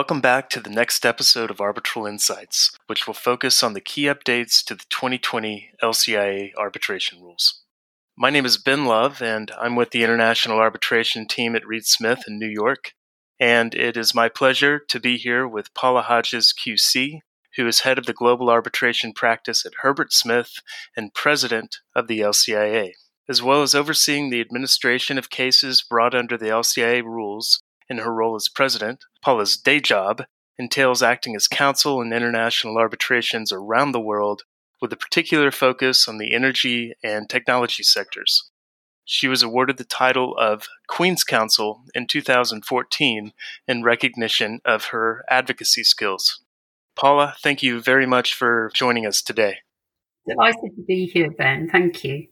Welcome back to the next episode of Arbitral Insights, which will focus on the key updates to the 2020 LCIA arbitration rules. My name is Ben Love, and I'm with the International Arbitration Team at Reed Smith in New York. And it is my pleasure to be here with Paula Hodges, QC, who is head of the global arbitration practice at Herbert Smith and president of the LCIA, as well as overseeing the administration of cases brought under the LCIA rules in her role as president, Paula's day job entails acting as counsel in international arbitrations around the world with a particular focus on the energy and technology sectors. She was awarded the title of Queen's Counsel in 2014 in recognition of her advocacy skills. Paula, thank you very much for joining us today. Delighted to be here, Ben. Thank you.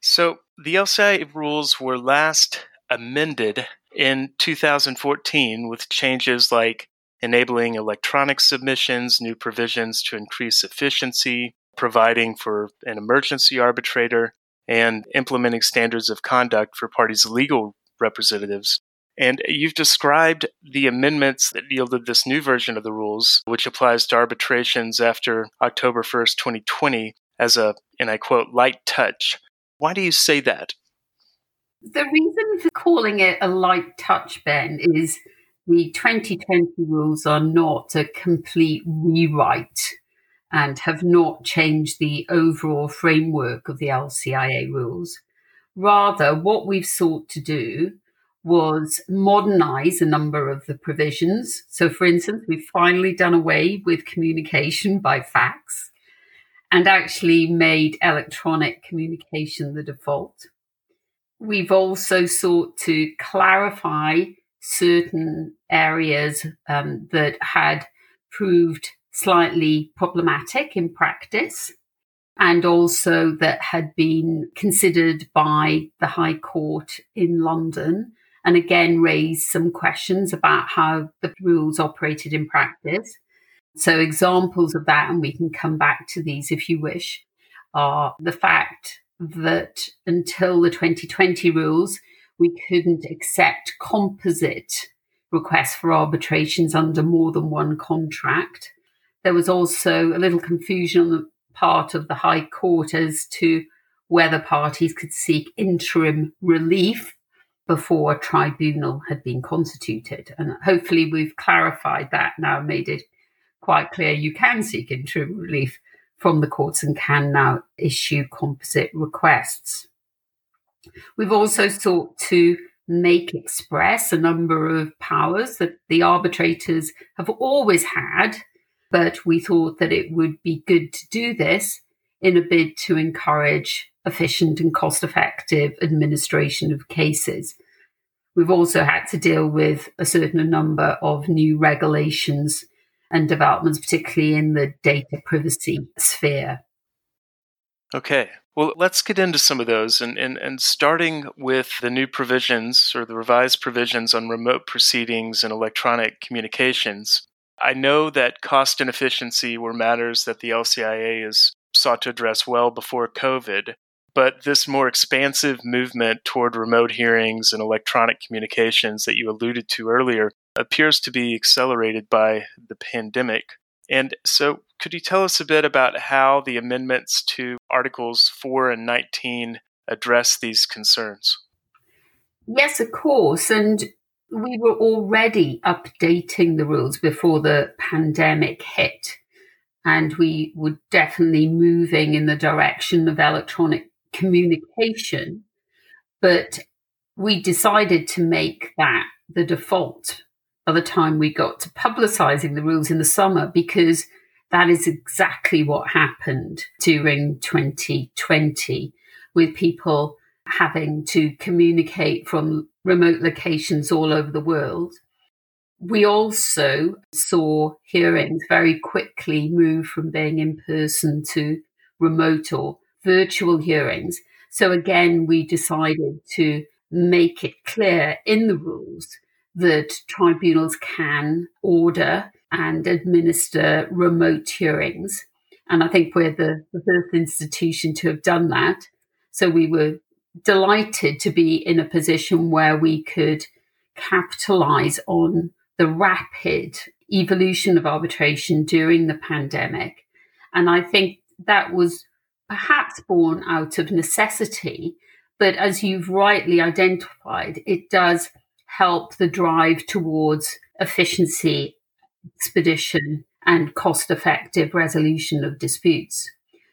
So, the LCI rules were last amended in 2014 with changes like enabling electronic submissions, new provisions to increase efficiency, providing for an emergency arbitrator, and implementing standards of conduct for parties' legal representatives. And you've described the amendments that yielded this new version of the rules, which applies to arbitrations after October 1st, 2020, as a, and I quote, light touch. Why do you say that? The reason for calling it a light touch, Ben, is the 2020 rules are not a complete rewrite and have not changed the overall framework of the LCIA rules. Rather, what we've sought to do was modernize a number of the provisions. So, for instance, we've finally done away with communication by fax and actually made electronic communication the default. We've also sought to clarify certain areas um, that had proved slightly problematic in practice and also that had been considered by the High Court in London and again raised some questions about how the rules operated in practice. So, examples of that, and we can come back to these if you wish, are the fact that until the 2020 rules, we couldn't accept composite requests for arbitrations under more than one contract. There was also a little confusion on the part of the High Court as to whether parties could seek interim relief before a tribunal had been constituted. And hopefully, we've clarified that now, made it quite clear you can seek interim relief from the courts and can now issue composite requests. We've also sought to make express a number of powers that the arbitrators have always had, but we thought that it would be good to do this in a bid to encourage efficient and cost effective administration of cases. We've also had to deal with a certain number of new regulations and developments, particularly in the data privacy sphere. Okay. Well, let's get into some of those. And, and, and starting with the new provisions or the revised provisions on remote proceedings and electronic communications, I know that cost and efficiency were matters that the LCIA has sought to address well before COVID. But this more expansive movement toward remote hearings and electronic communications that you alluded to earlier appears to be accelerated by the pandemic. And so, could you tell us a bit about how the amendments to Articles 4 and 19 address these concerns? Yes, of course. And we were already updating the rules before the pandemic hit. And we were definitely moving in the direction of electronic communication. But we decided to make that the default by the time we got to publicizing the rules in the summer because that is exactly what happened during 2020 with people having to communicate from remote locations all over the world. we also saw hearings very quickly move from being in person to remote or virtual hearings. So again, we decided to make it clear in the rules that tribunals can order and administer remote hearings. And I think we're the, the first institution to have done that. So we were delighted to be in a position where we could capitalize on the rapid evolution of arbitration during the pandemic. And I think that was perhaps born out of necessity. But as you've rightly identified, it does help the drive towards efficiency, expedition, and cost effective resolution of disputes.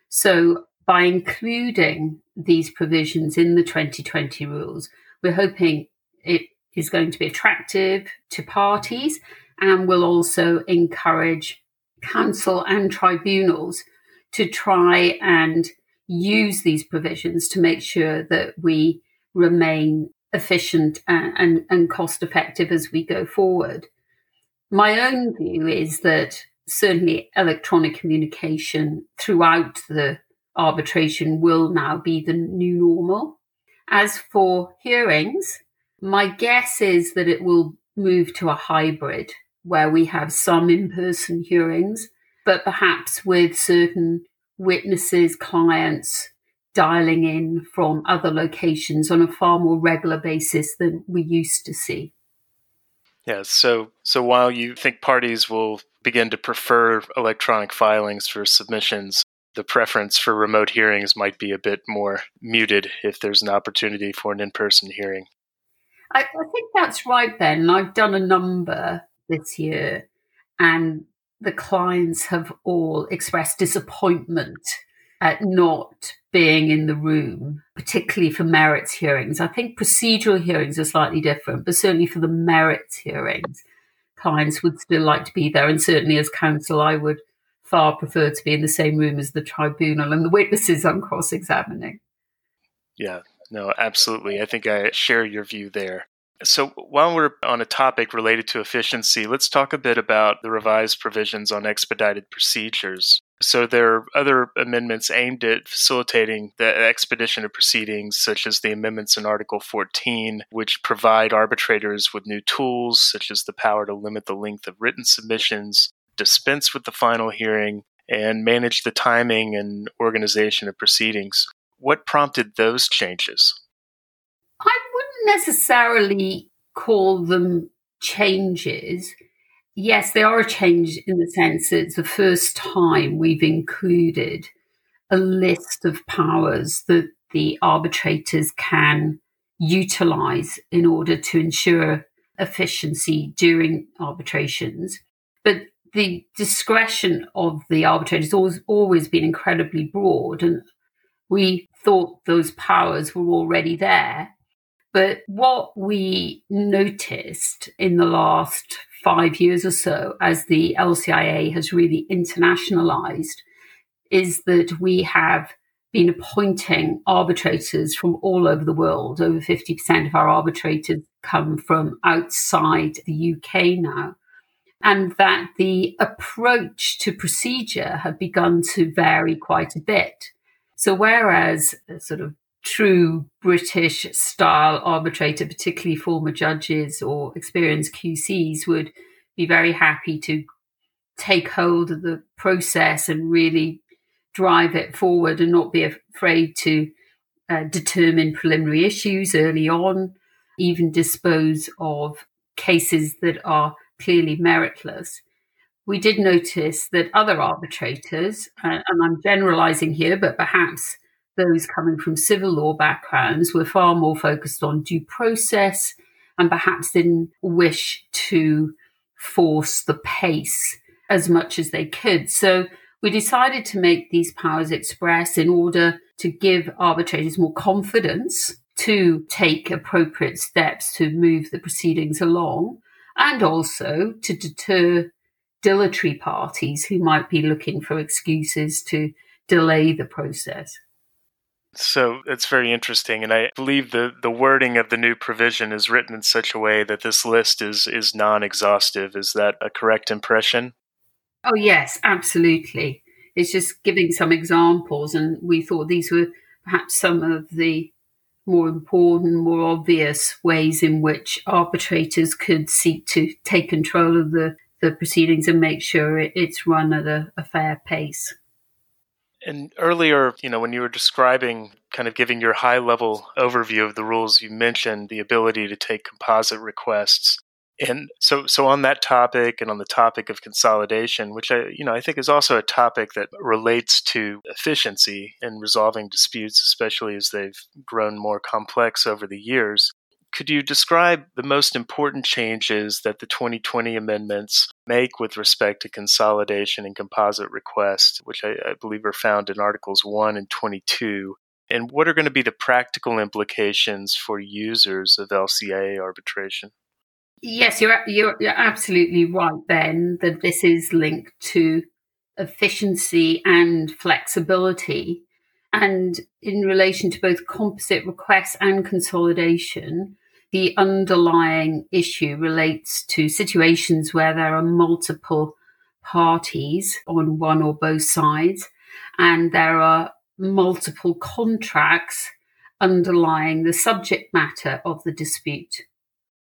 So by including these provisions in the 2020 rules, we're hoping it is going to be attractive to parties and will also encourage counsel and tribunals to try and use these provisions to make sure that we remain efficient and, and, and cost effective as we go forward. My own view is that certainly electronic communication throughout the arbitration will now be the new normal. As for hearings, my guess is that it will move to a hybrid where we have some in person hearings, but perhaps with certain witnesses, clients dialing in from other locations on a far more regular basis than we used to see. Yes. So, so while you think parties will begin to prefer electronic filings for submissions, the preference for remote hearings might be a bit more muted if there's an opportunity for an in person hearing. I, I think that's right, Ben. I've done a number this year, and the clients have all expressed disappointment at not being in the room, particularly for merits hearings. I think procedural hearings are slightly different, but certainly for the merits hearings, clients would still like to be there. And certainly as counsel, I would far prefer to be in the same room as the tribunal and the witnesses I'm cross examining. Yeah, no, absolutely. I think I share your view there. So, while we're on a topic related to efficiency, let's talk a bit about the revised provisions on expedited procedures. So, there are other amendments aimed at facilitating the expedition of proceedings, such as the amendments in Article 14, which provide arbitrators with new tools, such as the power to limit the length of written submissions, dispense with the final hearing, and manage the timing and organization of proceedings. What prompted those changes? I wouldn't necessarily call them changes. Yes, they are a change in the sense that it's the first time we've included a list of powers that the arbitrators can utilize in order to ensure efficiency during arbitrations. But the discretion of the arbitrator has always, always been incredibly broad, and we thought those powers were already there. But what we noticed in the last five years or so, as the LCIA has really internationalized, is that we have been appointing arbitrators from all over the world. Over 50% of our arbitrators come from outside the UK now. And that the approach to procedure have begun to vary quite a bit. So, whereas uh, sort of true British style arbitrator, particularly former judges or experienced QCs, would be very happy to take hold of the process and really drive it forward and not be afraid to uh, determine preliminary issues early on, even dispose of cases that are clearly meritless. We did notice that other arbitrators, uh, and I'm generalizing here, but perhaps those coming from civil law backgrounds were far more focused on due process and perhaps didn't wish to force the pace as much as they could. So we decided to make these powers express in order to give arbitrators more confidence to take appropriate steps to move the proceedings along and also to deter dilatory parties who might be looking for excuses to delay the process. So it's very interesting. And I believe the, the wording of the new provision is written in such a way that this list is, is non exhaustive. Is that a correct impression? Oh, yes, absolutely. It's just giving some examples. And we thought these were perhaps some of the more important, more obvious ways in which arbitrators could seek to take control of the, the proceedings and make sure it's run at a, a fair pace. And earlier, you know, when you were describing kind of giving your high level overview of the rules, you mentioned the ability to take composite requests. And so, so on that topic and on the topic of consolidation, which I, you know, I think is also a topic that relates to efficiency in resolving disputes, especially as they've grown more complex over the years. Could you describe the most important changes that the 2020 amendments make with respect to consolidation and composite requests, which I, I believe are found in Articles 1 and 22? And what are going to be the practical implications for users of LCIA arbitration? Yes, you're, you're, you're absolutely right, Ben, that this is linked to efficiency and flexibility. And in relation to both composite requests and consolidation, the underlying issue relates to situations where there are multiple parties on one or both sides, and there are multiple contracts underlying the subject matter of the dispute.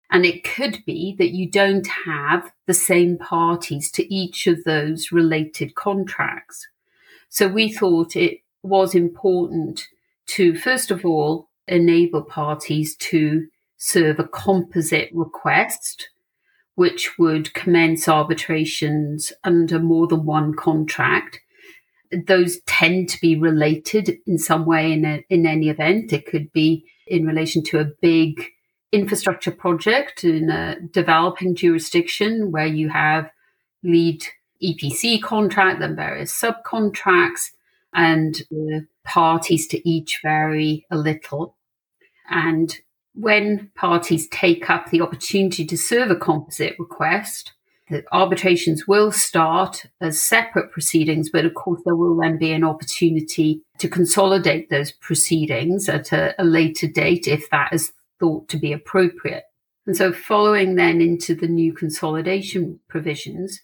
And it could be that you don't have the same parties to each of those related contracts. So we thought it was important to, first of all, enable parties to serve a composite request, which would commence arbitrations under more than one contract. Those tend to be related in some way in, a, in any event. It could be in relation to a big infrastructure project in a developing jurisdiction where you have lead EPC contract, then various subcontracts, and the parties to each vary a little. And when parties take up the opportunity to serve a composite request, the arbitrations will start as separate proceedings, but of course, there will then be an opportunity to consolidate those proceedings at a, a later date if that is thought to be appropriate. And so, following then into the new consolidation provisions,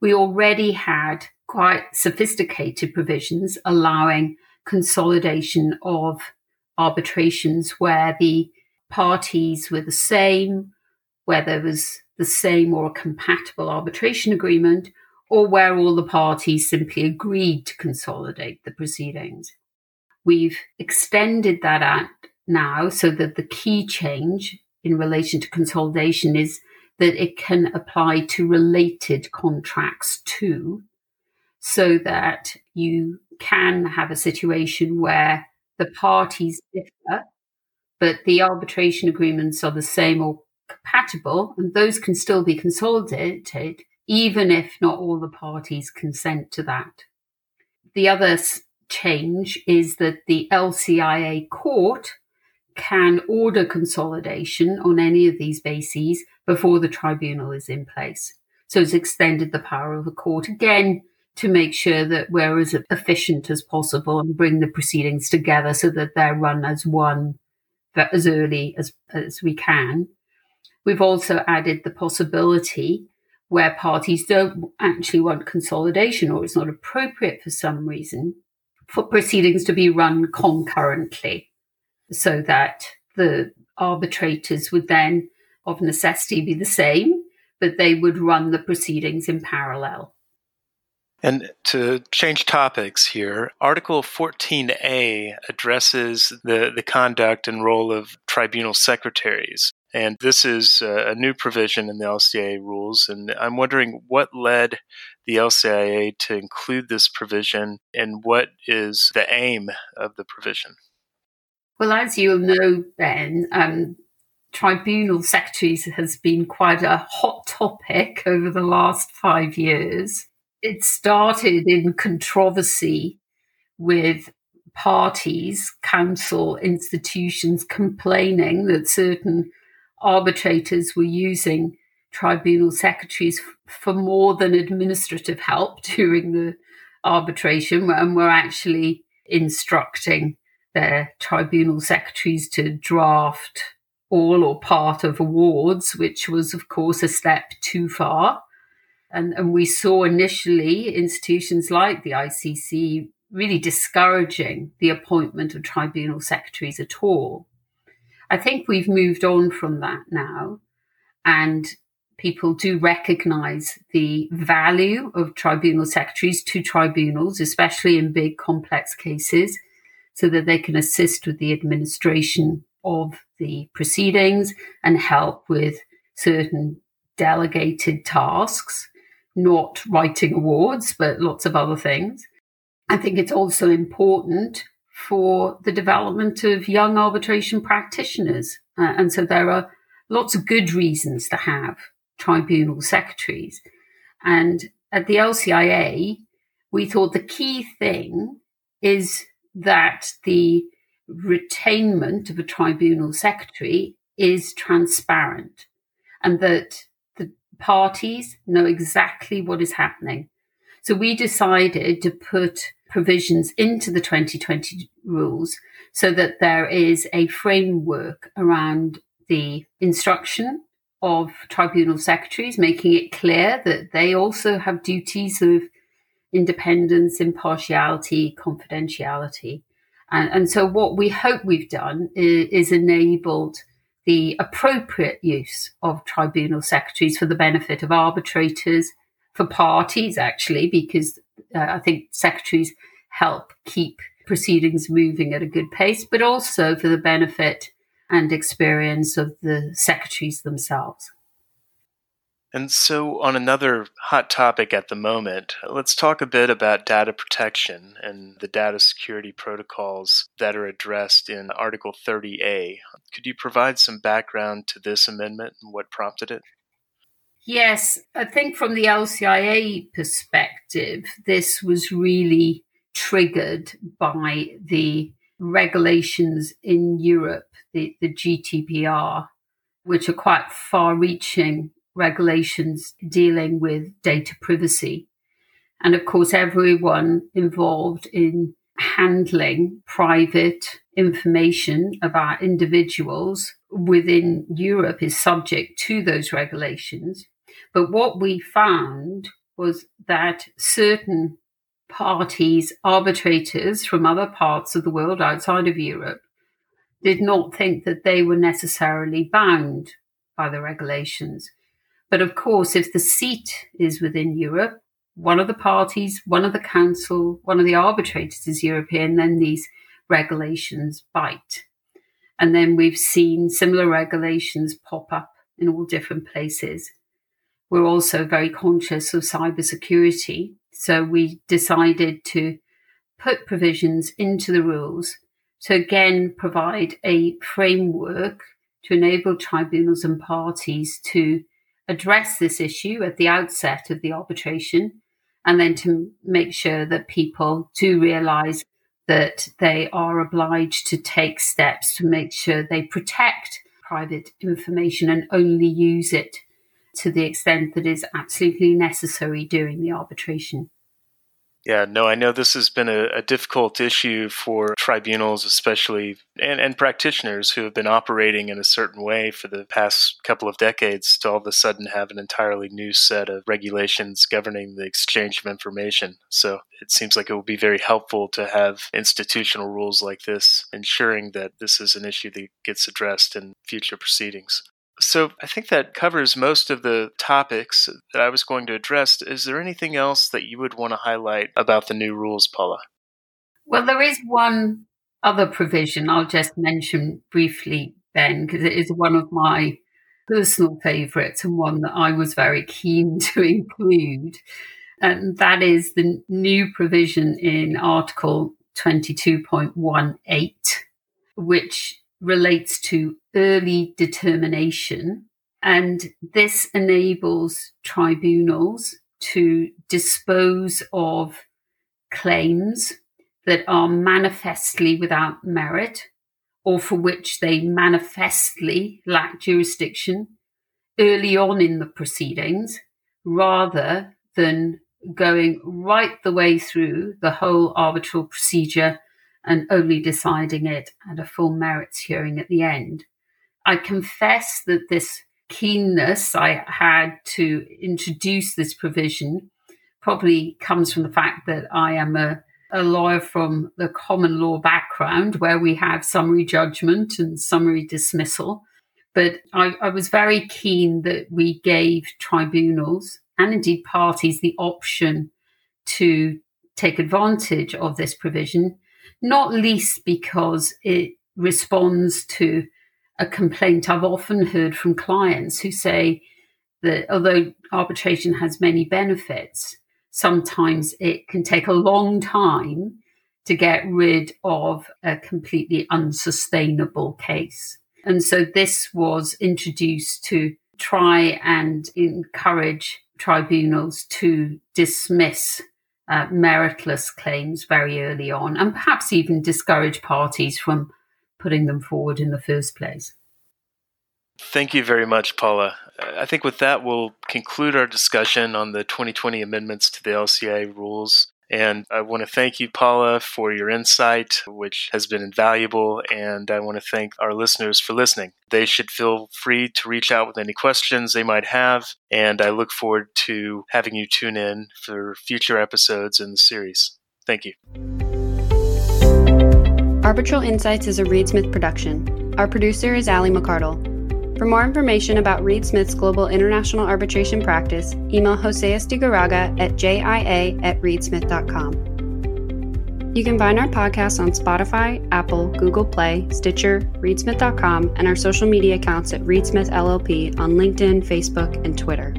we already had quite sophisticated provisions allowing consolidation of arbitrations where the parties were the same, where there was the same or a compatible arbitration agreement, or where all the parties simply agreed to consolidate the proceedings. We've extended that out now so that the key change in relation to consolidation is that it can apply to related contracts too, so that you can have a situation where the parties differ but the arbitration agreements are the same or compatible, and those can still be consolidated, even if not all the parties consent to that. The other change is that the LCIA court can order consolidation on any of these bases before the tribunal is in place. So it's extended the power of the court again to make sure that we're as efficient as possible and bring the proceedings together so that they're run as one as early as, as we can. We've also added the possibility where parties don't actually want consolidation or it's not appropriate for some reason for proceedings to be run concurrently so that the arbitrators would then of necessity be the same, but they would run the proceedings in parallel. And to change topics here, Article 14A addresses the, the conduct and role of tribunal secretaries. And this is a new provision in the LCIA rules. And I'm wondering what led the LCIA to include this provision and what is the aim of the provision? Well, as you'll know, Ben, um, tribunal secretaries has been quite a hot topic over the last five years it started in controversy with parties, counsel, institutions complaining that certain arbitrators were using tribunal secretaries for more than administrative help during the arbitration and were actually instructing their tribunal secretaries to draft all or part of awards, which was, of course, a step too far. And, and we saw initially institutions like the ICC really discouraging the appointment of tribunal secretaries at all. I think we've moved on from that now, and people do recognize the value of tribunal secretaries to tribunals, especially in big complex cases, so that they can assist with the administration of the proceedings and help with certain delegated tasks, not writing awards, but lots of other things. I think it's also important for the development of young arbitration practitioners. Uh, and so there are lots of good reasons to have tribunal secretaries. And at the LCIA, we thought the key thing is that the retainment of a tribunal secretary is transparent and that parties know exactly what is happening. So we decided to put provisions into the 2020 rules so that there is a framework around the instruction of tribunal secretaries, making it clear that they also have duties of independence, impartiality, confidentiality. And, and so what we hope we've done is, is enabled the appropriate use of tribunal secretaries for the benefit of arbitrators, for parties actually, because uh, I think secretaries help keep proceedings moving at a good pace, but also for the benefit and experience of the secretaries themselves. And so, on another hot topic at the moment, let's talk a bit about data protection and the data security protocols that are addressed in Article 30A. Could you provide some background to this amendment and what prompted it? Yes, I think from the LCIA perspective, this was really triggered by the regulations in Europe, the, the GDPR, which are quite far reaching regulations dealing with data privacy. And of course, everyone involved in handling private information about individuals within Europe is subject to those regulations. But what we found was that certain parties, arbitrators from other parts of the world outside of Europe, did not think that they were necessarily bound by the regulations. But of course, if the seat is within Europe, one of the parties, one of the counsel, one of the arbitrators is European, then these regulations bite. And then we've seen similar regulations pop up in all different places. We're also very conscious of cybersecurity. So we decided to put provisions into the rules to again provide a framework to enable tribunals and parties to address this issue at the outset of the arbitration and then to make sure that people do realize that they are obliged to take steps to make sure they protect private information and only use it to the extent that is absolutely necessary during the arbitration. Yeah, no, I know this has been a, a, difficult issue for tribunals, especially, and, and practitioners who have been operating in a certain way for the past couple of decades to all of a sudden have an entirely new set of regulations governing the exchange of information. So it seems like it will be very helpful to have institutional rules like this, ensuring that this is an issue that gets addressed in future proceedings. So I think that covers most of the topics that I was going to address. Is there anything else that you would want to highlight about the new rules, Paula? Well, there is one other provision I'll just mention briefly, Ben, because it is one of my personal favourites and one that I was very keen to include. And that is the new provision in Article 22.18, which relates to early determination. And this enables tribunals to dispose of claims that are manifestly without merit or for which they manifestly lack jurisdiction early on in the proceedings rather than going right the way through the whole arbitral procedure and only deciding it at a full merits hearing at the end. I confess that this keenness I had to introduce this provision probably comes from the fact that I am a, a lawyer from the common law background where we have summary judgment and summary dismissal. But I, I was very keen that we gave tribunals and indeed parties the option to take advantage of this provision, not least because it responds to a complaint I've often heard from clients who say that although arbitration has many benefits, sometimes it can take a long time to get rid of a completely unsustainable case. And so this was introduced to try and encourage tribunals to dismiss uh, meritless claims very early on and perhaps even discourage parties from putting them forward in the first place. Thank you very much, Paula. I think with that, we'll conclude our discussion on the 2020 amendments to the LCA rules. And I want to thank you, Paula, for your insight, which has been invaluable. And I want to thank our listeners for listening. They should feel free to reach out with any questions they might have. And I look forward to having you tune in for future episodes in the series. Thank you. Arbitral Insights is a Reed Smith production. Our producer is Ali McCardle. For more information about Reed Smith's global international arbitration practice, email Jose Estigarraga at jia at reedsmith.com. You can find our podcast on Spotify, Apple, Google Play, Stitcher, reedsmith.com, and our social media accounts at Reedsmith LLP on LinkedIn, Facebook, and Twitter.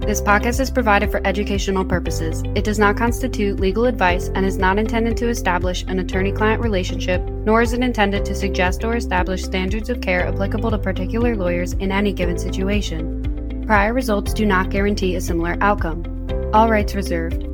This podcast is provided for educational purposes. It does not constitute legal advice and is not intended to establish an attorney client relationship, nor is it intended to suggest or establish standards of care applicable to particular lawyers in any given situation. Prior results do not guarantee a similar outcome. All rights reserved.